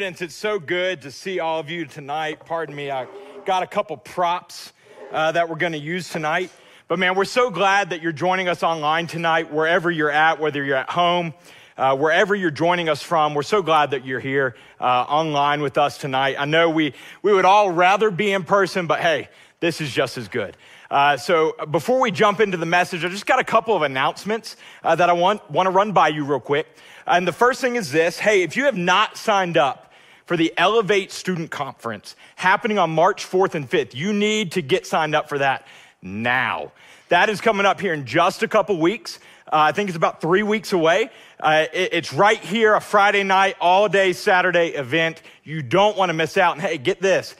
Students, it's so good to see all of you tonight. Pardon me, I got a couple props uh, that we're going to use tonight. But man, we're so glad that you're joining us online tonight, wherever you're at, whether you're at home, uh, wherever you're joining us from. We're so glad that you're here uh, online with us tonight. I know we, we would all rather be in person, but hey, this is just as good. Uh, so before we jump into the message, I just got a couple of announcements uh, that I want, want to run by you real quick. And the first thing is this hey, if you have not signed up for the Elevate Student Conference happening on March 4th and 5th, you need to get signed up for that now. That is coming up here in just a couple weeks. Uh, I think it's about three weeks away. Uh, it, it's right here, a Friday night, all day Saturday event. You don't want to miss out. And hey, get this.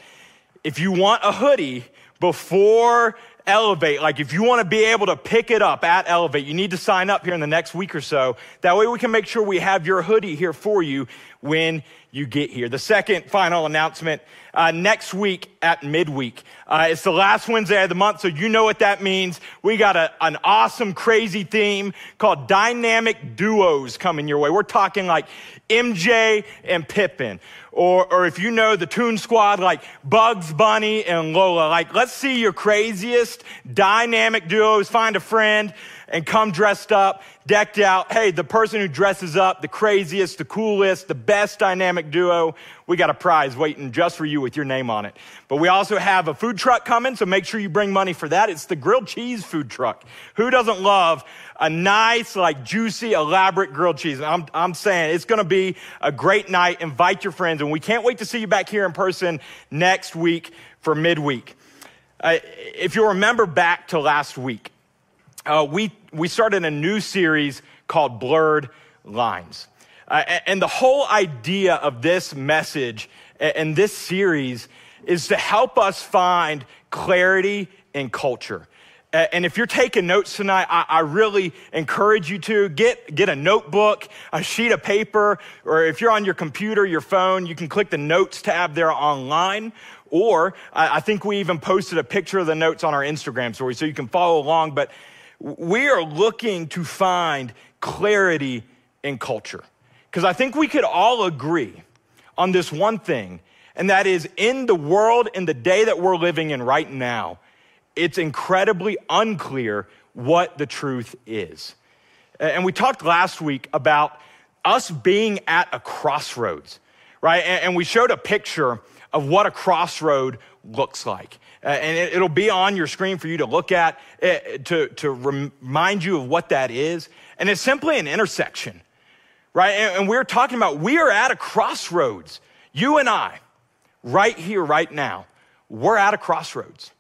If you want a hoodie before Elevate, like if you want to be able to pick it up at Elevate, you need to sign up here in the next week or so. That way we can make sure we have your hoodie here for you when you get here. The second final announcement uh, next week at midweek. Uh, it's the last Wednesday of the month, so you know what that means. We got a, an awesome, crazy theme called Dynamic Duos coming your way. We're talking like MJ and Pippen. Or, or if you know the Tune Squad, like Bugs Bunny and Lola. Like, let's see your craziest dynamic duos. Find a friend and come dressed up, decked out. Hey, the person who dresses up the craziest, the coolest, the best dynamic duo, we got a prize waiting just for you with your name on it. But we also have a food truck coming, so make sure you bring money for that. It's the grilled cheese food truck. Who doesn't love a nice, like juicy, elaborate grilled cheese? I'm, I'm saying it's going to be a great night. Invite your friends, and we can't wait to see you back here in person next week for midweek. Uh, if you remember back to last week, uh, we, we started a new series called Blurred Lines. Uh, and the whole idea of this message and this series is to help us find clarity in culture. And if you're taking notes tonight, I, I, really encourage you to get, get a notebook, a sheet of paper, or if you're on your computer, your phone, you can click the notes tab there online. Or I, I think we even posted a picture of the notes on our Instagram story so you can follow along. But we are looking to find clarity in culture. Because I think we could all agree on this one thing, and that is in the world, in the day that we're living in right now, it's incredibly unclear what the truth is. And we talked last week about us being at a crossroads, right? And we showed a picture of what a crossroad looks like. Uh, and it, will be on your screen for you to look at, uh, to, to remind you of what that is. And it's simply an intersection, right? And, and we're talking about we are at a crossroads. You and I, right here, right now, we're at a crossroads.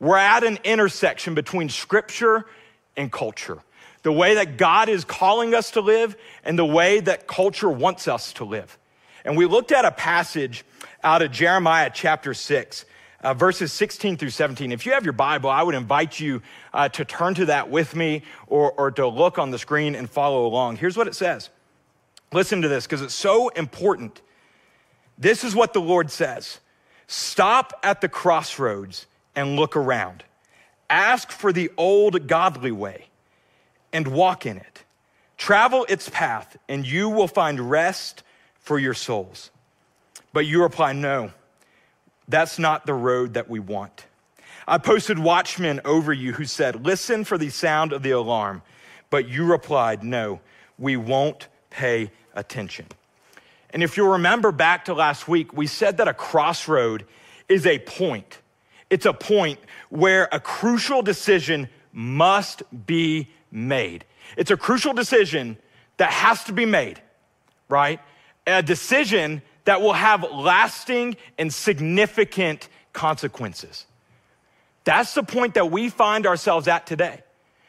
We're at an intersection between scripture and culture. The way that God is calling us to live and the way that culture wants us to live. And we looked at a passage out of Jeremiah chapter 6 uh, verses 16 through 17. If you have your Bible, I would invite you uh, to turn to that with me or, or to look on the screen and follow along. Here's what it says. Listen to this because it's so important. This is what the Lord says Stop at the crossroads and look around. Ask for the old godly way and walk in it. Travel its path, and you will find rest for your souls. But you reply, No. That's not the road that we want. I posted watchmen over you who said, Listen for the sound of the alarm. But you replied, No, we won't pay attention. And if you'll remember back to last week, we said that a crossroad is a point. It's a point where a crucial decision must be made. It's a crucial decision that has to be made, right? A decision that will have lasting and significant consequences. That's the point that we find ourselves at today.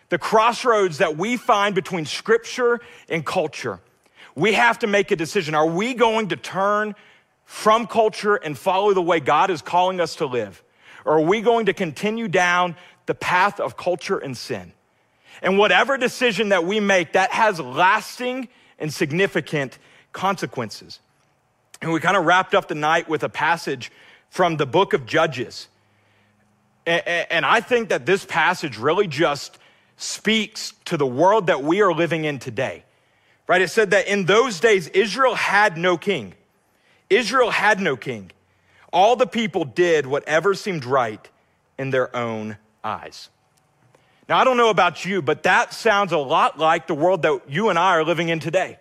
The crossroads that we find between scripture and culture. We have to make a decision. Are we going to turn from culture and follow the way God is calling us to live? Or are we going to continue down the path of culture and sin? And whatever decision that we make, that has lasting and significant consequences. And we kind of wrapped up the night with a passage from the book of Judges. And I think that this passage really just speaks to the world that we are living in today. Right? It said that in those days, Israel had no king. Israel had no king. All the people did whatever seemed right in their own eyes. Now, I don't know about you, but that sounds a lot like the world that you and I are living in today,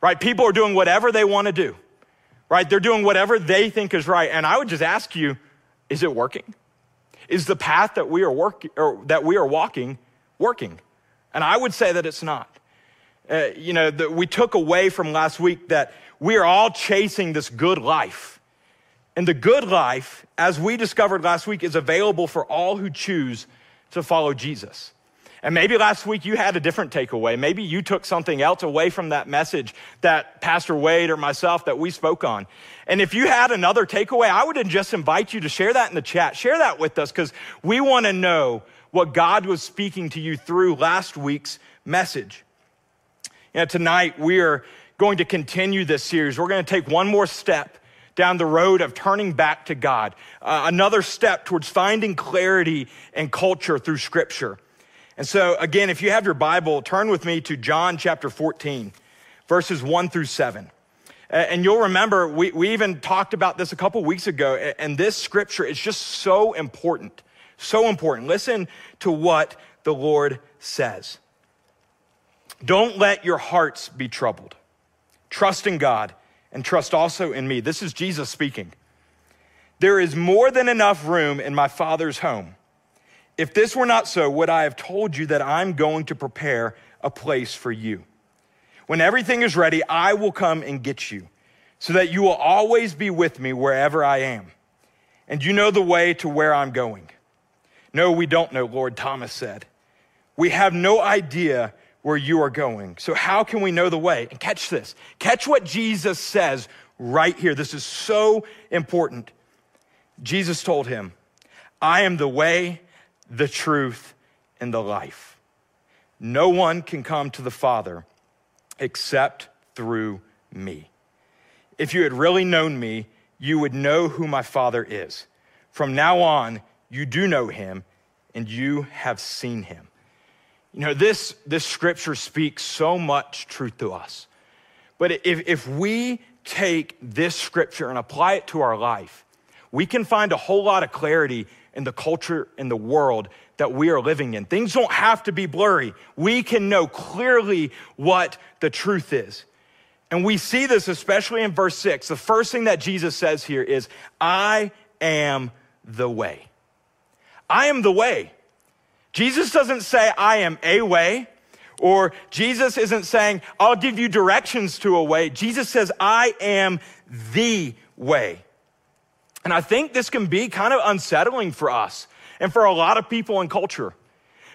right? People are doing whatever they want to do, right? They're doing whatever they think is right. And I would just ask you, is it working? Is the path that we are working or that we are walking working? And I would say that it's not. Uh, you know, the, we took away from last week that we are all chasing this good life. And the good life, as we discovered last week, is available for all who choose to follow Jesus. And maybe last week you had a different takeaway. Maybe you took something else away from that message that Pastor Wade or myself that we spoke on. And if you had another takeaway, I would just invite you to share that in the chat. Share that with us because we want to know what God was speaking to you through last week's message. You know, tonight we are going to continue this series. We're going to take one more step down the road of turning back to God, uh, another step towards finding clarity and culture through Scripture. And so, again, if you have your Bible, turn with me to John chapter 14, verses 1 through 7. And you'll remember, we, we even talked about this a couple weeks ago, and this scripture is just so important. So important. Listen to what the Lord says. Don't let your hearts be troubled. Trust in God and trust also in me. This is Jesus speaking. There is more than enough room in my Father's home. If this were not so, would I have told you that I'm going to prepare a place for you? When everything is ready, I will come and get you, so that you will always be with me wherever I am. And you know the way to where I'm going. No, we don't know, Lord, Thomas said. We have no idea where you are going. So, how can we know the way? And catch this catch what Jesus says right here. This is so important. Jesus told him, I am the way, the truth, and the life. No one can come to the Father except through me. If you had really known me, you would know who my Father is. From now on, you do know him and you have seen him. You know, this, this scripture speaks so much truth to us. But if, if we take this scripture and apply it to our life, we can find a whole lot of clarity in the culture in the world that we are living in. Things don't have to be blurry. We can know clearly what the truth is. And we see this especially in verse six. The first thing that Jesus says here is, I am the way. I am the way. Jesus doesn't say, I am a way, or Jesus isn't saying, I'll give you directions to a way. Jesus says, I am the way. And I think this can be kind of unsettling for us and for a lot of people in culture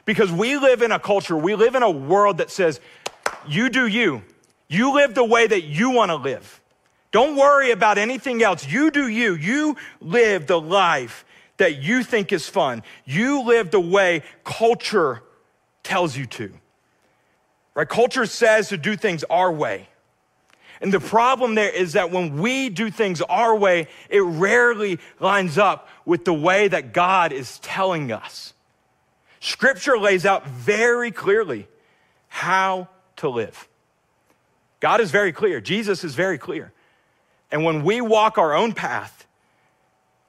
because we live in a culture, we live in a world that says, you do you. You live the way that you want to live. Don't worry about anything else. You do you. You live the life that you think is fun. You live the way culture tells you to. Right? Culture says to do things our way. And the problem there is that when we do things our way, it rarely lines up with the way that God is telling us. Scripture lays out very clearly how to live. God is very clear. Jesus is very clear. And when we walk our own path,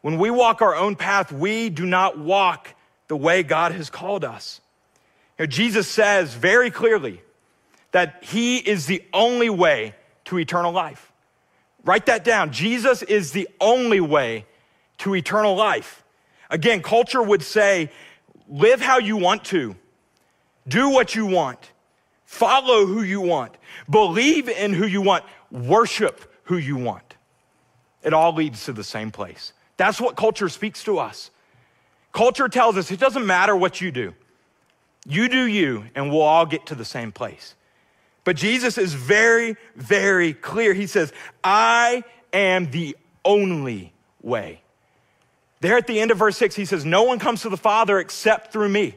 when we walk our own path, we do not walk the way God has called us. You know, Jesus says very clearly that He is the only way to eternal life. Write that down. Jesus is the only way to eternal life. Again, culture would say, live how you want to, do what you want, follow who you want, believe in who you want, worship who you want. It all leads to the same place. That's what culture speaks to us. Culture tells us it doesn't matter what you do. You do you, and we'll all get to the same place. But Jesus is very, very clear. He says, I am the only way. There at the end of verse six, he says, No one comes to the Father except through me.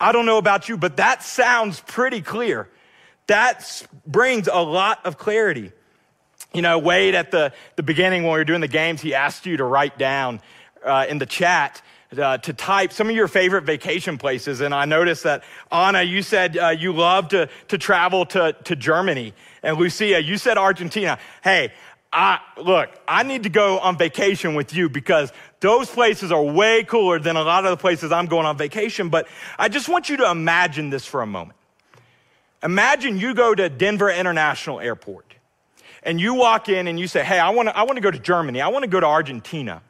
I don't know about you, but that sounds pretty clear. That brings a lot of clarity. You know, Wade at the, the beginning when we were doing the games, he asked you to write down uh, in the chat uh, to type some of your favorite vacation places. And I noticed that, Anna, you said uh, you love to, to travel to, to Germany. And Lucia, you said Argentina. Hey, I, look, I need to go on vacation with you because those places are way cooler than a lot of the places I'm going on vacation. But I just want you to imagine this for a moment. Imagine you go to Denver International Airport and you walk in and you say, Hey, I wanna, I wanna go to Germany. I wanna go to Argentina.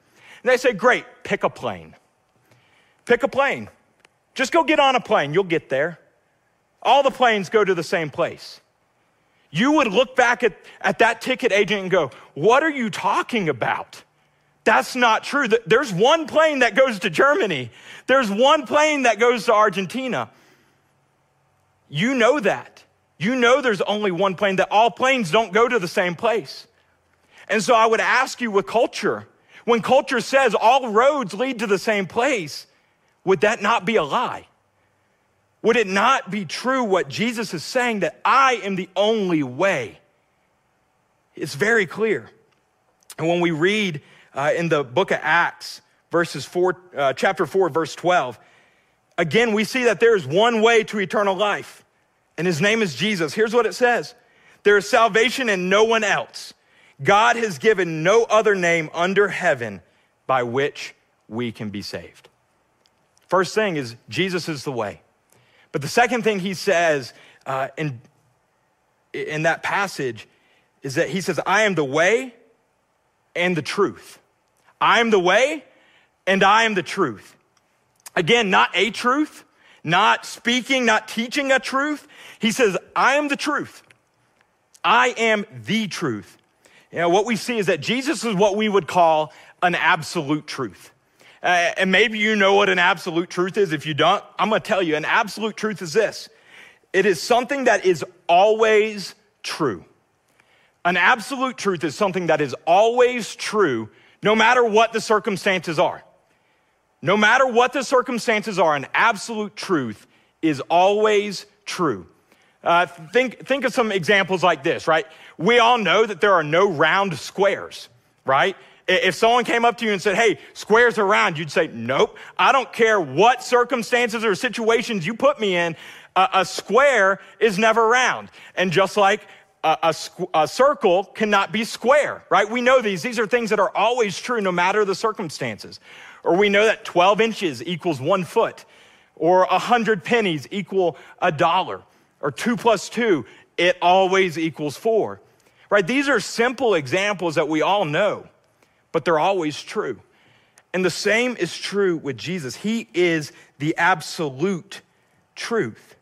And they say, Great, pick a plane. Pick a plane. Just go get on a plane. You'll get there. All the planes go to the same place. You would look back at, at that ticket agent and go, What are you talking about? That's not true. There's one plane that goes to Germany, there's one plane that goes to Argentina. You know that. You know there's only one plane, that all planes don't go to the same place. And so I would ask you with culture, when culture says all roads lead to the same place, would that not be a lie? Would it not be true what Jesus is saying that I am the only way? It's very clear. And when we read uh, in the book of Acts, verses four, uh, chapter 4, verse 12, again, we see that there is one way to eternal life, and his name is Jesus. Here's what it says There is salvation in no one else. God has given no other name under heaven by which we can be saved. First thing is, Jesus is the way. But the second thing he says uh, in, in that passage is that he says, I am the way and the truth. I am the way and I am the truth. Again, not a truth, not speaking, not teaching a truth. He says, I am the truth. I am the truth. You know, what we see is that Jesus is what we would call an absolute truth. Uh, and maybe you know what an absolute truth is. If you don't, I'm going to tell you an absolute truth is this it is something that is always true. An absolute truth is something that is always true, no matter what the circumstances are. No matter what the circumstances are, an absolute truth is always true. Uh, think, think of some examples like this, right? We all know that there are no round squares, right? If someone came up to you and said, Hey, squares are round, you'd say, Nope. I don't care what circumstances or situations you put me in. A, a square is never round. And just like a, a, a, circle cannot be square, right? We know these. These are things that are always true no matter the circumstances. Or we know that 12 inches equals one foot, or 100 pennies equal a dollar, or two plus two, it always equals four, right? These are simple examples that we all know but they're always true. And the same is true with Jesus. He is the absolute truth.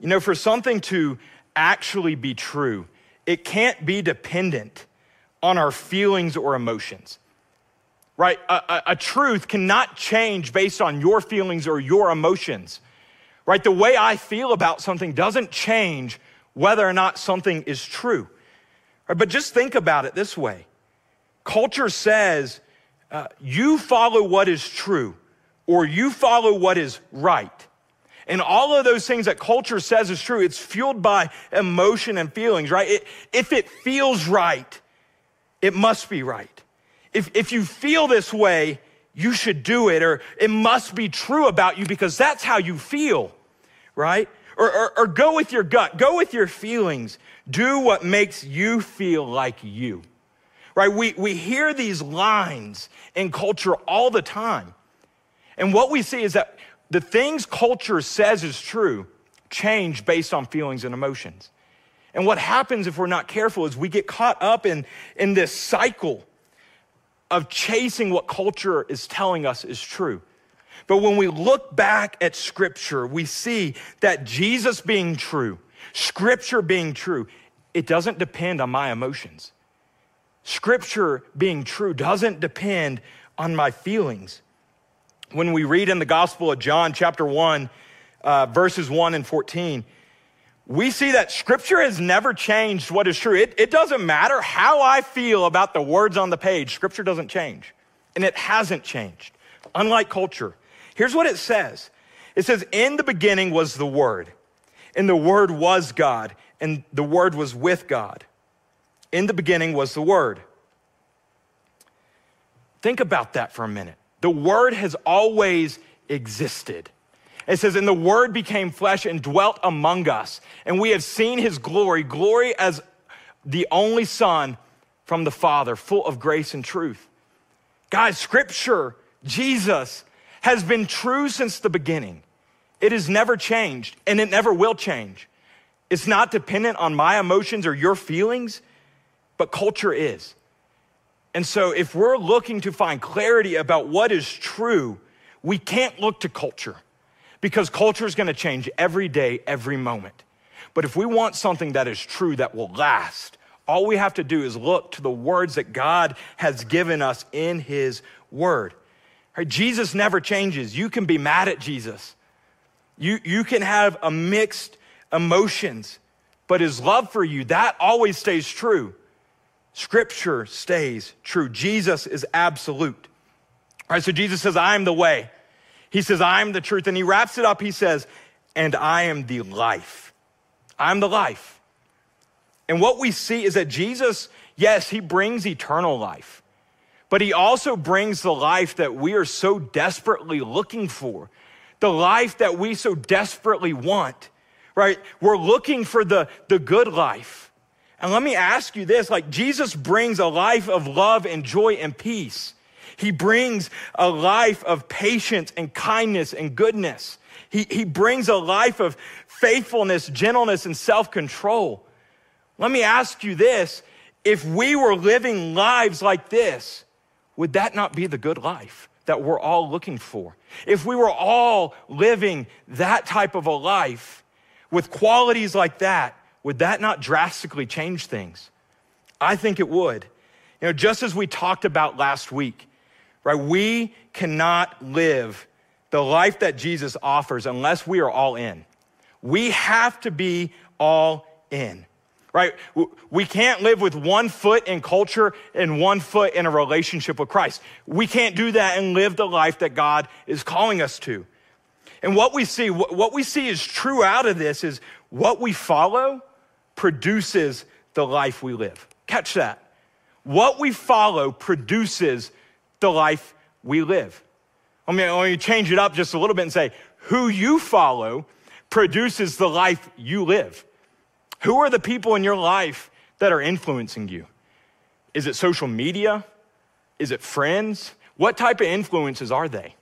You know, for something to actually be true, it can't be dependent on our feelings or emotions. Right? A, a, a, truth cannot change based on your feelings or your emotions. Right? The way I feel about something doesn't change whether or not something is true. Right? But just think about it this way Culture says uh, you follow what is true or you follow what is right. And all of those things that culture says is true, it's fueled by emotion and feelings, right? It, if it feels right, it must be right. If, if you feel this way, you should do it, or it must be true about you because that's how you feel, right? Or, or, or go with your gut, go with your feelings. Do what makes you feel like you right? We, we hear these lines in culture all the time. And what we see is that the things culture says is true change based on feelings and emotions. And what happens if we're not careful is we get caught up in, in this cycle of chasing what culture is telling us is true. But when we look back at scripture, we see that Jesus being true, scripture being true, it doesn't depend on my emotions. Scripture being true doesn't depend on my feelings. When we read in the Gospel of John, chapter 1, uh, verses 1 and 14, we see that Scripture has never changed what is true. It, it doesn't matter how I feel about the words on the page, Scripture doesn't change. And it hasn't changed, unlike culture. Here's what it says it says, In the beginning was the Word, and the Word was God, and the Word was with God in the beginning was the Word. Think about that for a minute. The Word has always existed. It says, And the Word became flesh and dwelt among us, and we have seen his glory, glory as the only Son from the Father, full of grace and truth. Guys, Scripture, Jesus, has been true since the beginning. It has never changed, and it never will change. It's not dependent on my emotions or your feelings, but culture is. And so, if we're looking to find clarity about what is true, we can't look to culture because culture is going to change every day, every moment. But if we want something that is true, that will last, all we have to do is look to the words that God has given us in His Word. Right? Jesus never changes. You can be mad at Jesus. You, you can have a mixed emotions, but his love for you, that always stays true. Scripture stays true. Jesus is absolute. All right, so Jesus says, I am the way. He says, I am the truth. And he wraps it up. He says, and I am the life. I'm the life. And what we see is that Jesus, yes, he brings eternal life, but he also brings the life that we are so desperately looking for, the life that we so desperately want right? We're looking for the, the good life. And let me ask you this like, Jesus brings a life of love and joy and peace. He brings a life of patience and kindness and goodness. He, he brings a life of faithfulness, gentleness, and self control. Let me ask you this if we were living lives like this, would that not be the good life that we're all looking for? If we were all living that type of a life, with qualities like that, would that not drastically change things? I think it would. You know, just as we talked about last week, right? We cannot live the life that Jesus offers unless we are all in. We have to be all in, right? We can't live with one foot in culture and one foot in a relationship with Christ. We can't do that and live the life that God is calling us to. And what we see, what we see is true out of this is what we follow produces the life we live. Catch that. What we follow produces the life we live. I mean, let me change it up just a little bit and say, who you follow produces the life you live. Who are the people in your life that are influencing you? Is it social media? Is it friends? What type of influences are they?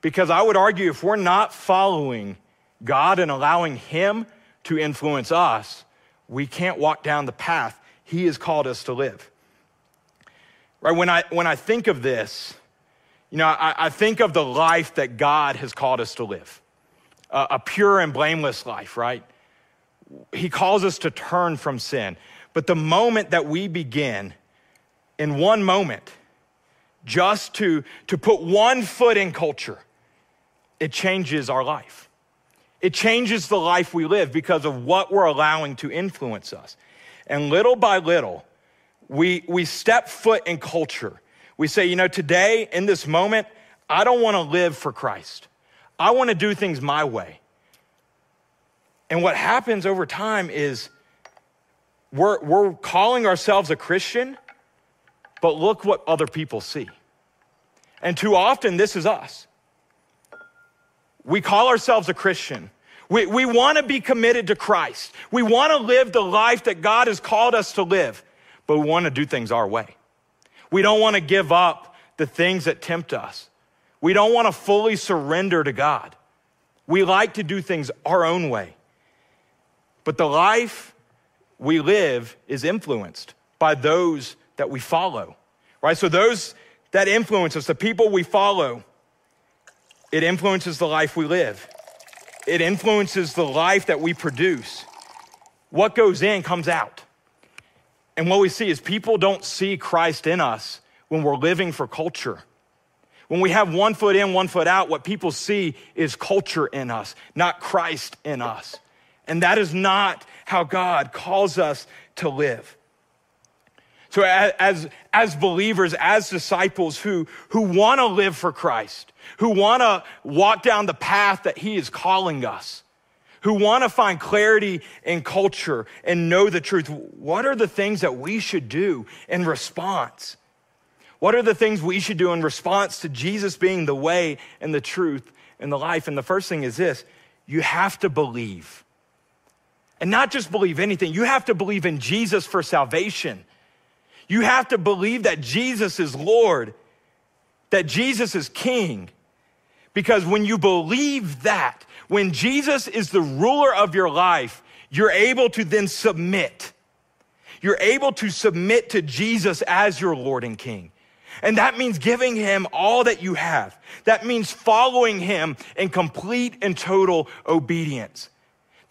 Because I would argue if we're not following God and allowing Him to influence us, we can't walk down the path He has called us to live. Right? When I, when I think of this, you know, I, I think of the life that God has called us to live a, a pure and blameless life, right? He calls us to turn from sin. But the moment that we begin, in one moment, just to, to put one foot in culture, it changes our life. It changes the life we live because of what we're allowing to influence us. And little by little, we, we step foot in culture. We say, you know, today, in this moment, I don't want to live for Christ. I want to do things my way. And what happens over time is we're, we're calling ourselves a Christian, but look what other people see. And too often, this is us. We call ourselves a Christian. We, we want to be committed to Christ. We want to live the life that God has called us to live, but we want to do things our way. We don't want to give up the things that tempt us. We don't want to fully surrender to God. We like to do things our own way. But the life we live is influenced by those that we follow, right? So those that influence us, the people we follow, it influences the life we live, it influences the life that we produce. What goes in comes out. And what we see is people don't see Christ in us when we're living for culture. When we have one foot in, one foot out, what people see is culture in us, not Christ in us. And that is not how God calls us to live. So, as, as believers, as disciples who, who want to live for Christ, who want to walk down the path that He is calling us, who want to find clarity in culture and know the truth, what are the things that we should do in response? What are the things we should do in response to Jesus being the way and the truth and the life? And the first thing is this you have to believe. And not just believe anything, you have to believe in Jesus for salvation. You have to believe that Jesus is Lord, that Jesus is King. Because when you believe that, when Jesus is the ruler of your life, you're able to then submit. You're able to submit to Jesus as your Lord and King. And that means giving him all that you have. That means following him in complete and total obedience.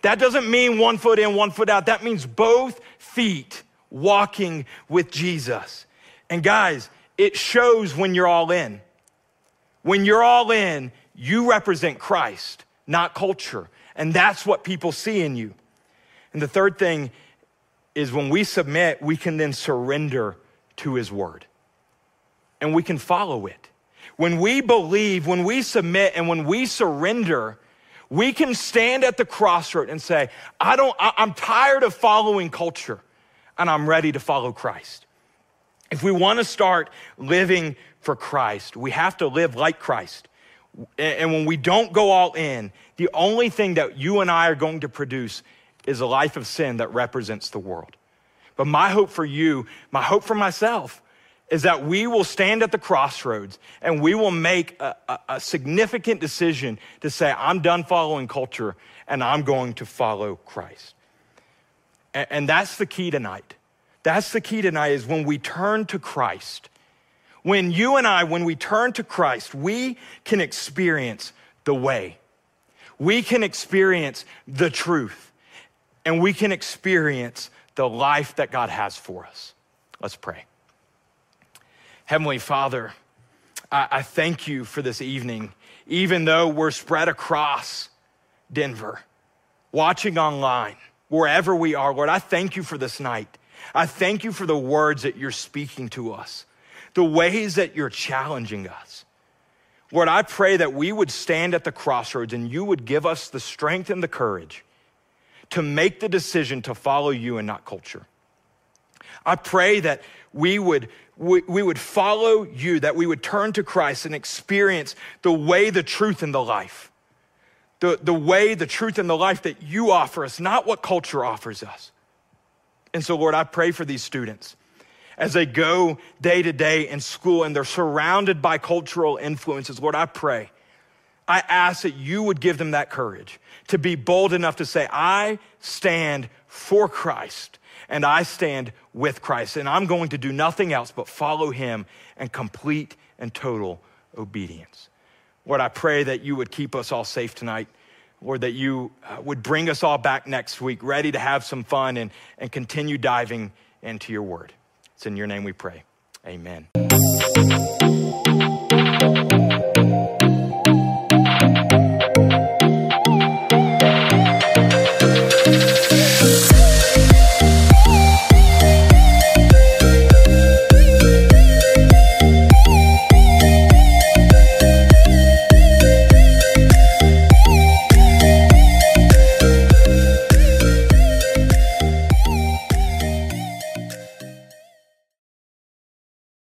That doesn't mean one foot in, one foot out. That means both feet walking with Jesus. And guys, it shows when you're all in. When you're all in, you represent Christ, not culture. And that's what people see in you. And the third thing is when we submit, we can then surrender to his word and we can follow it. When we believe, when we submit, and when we surrender, we can stand at the crossroad and say, I don't, I, I'm tired of following culture and I'm ready to follow Christ. If we want to start living for Christ, we have to live like Christ. And when we don't go all in, the only thing that you and I are going to produce is a life of sin that represents the world. But my hope for you, my hope for myself, is that we will stand at the crossroads and we will make a, a, a, significant decision to say, I'm done following culture and I'm going to follow Christ. And, that's the key tonight. That's the key tonight is when we turn to Christ. When you and I, when we turn to Christ, we can experience the way. We can experience the truth. And we can experience the life that God has for us. Let's pray. Heavenly Father, I, I thank you for this evening, even though we're spread across Denver, watching online, wherever we are, Lord, I thank you for this night. I thank you for the words that you're speaking to us, the ways that you're challenging us. Lord, I pray that we would stand at the crossroads and you would give us the strength and the courage to make the decision to follow you and not culture. I pray that we would we, we would follow you, that we would turn to Christ and experience the way, the truth, and the life. The, the way, the truth, and the life that you offer us, not what culture offers us. And so, Lord, I pray for these students as they go day to day in school and they're surrounded by cultural influences. Lord, I pray. I ask that you would give them that courage to be bold enough to say, I stand for Christ and I stand with Christ. And I'm going to do nothing else but follow him and complete and total obedience. Lord, I pray that you would keep us all safe tonight. Lord, that you uh, would bring us all back next week, ready to have some fun and, and continue diving into your word. It's in your name we pray. Amen.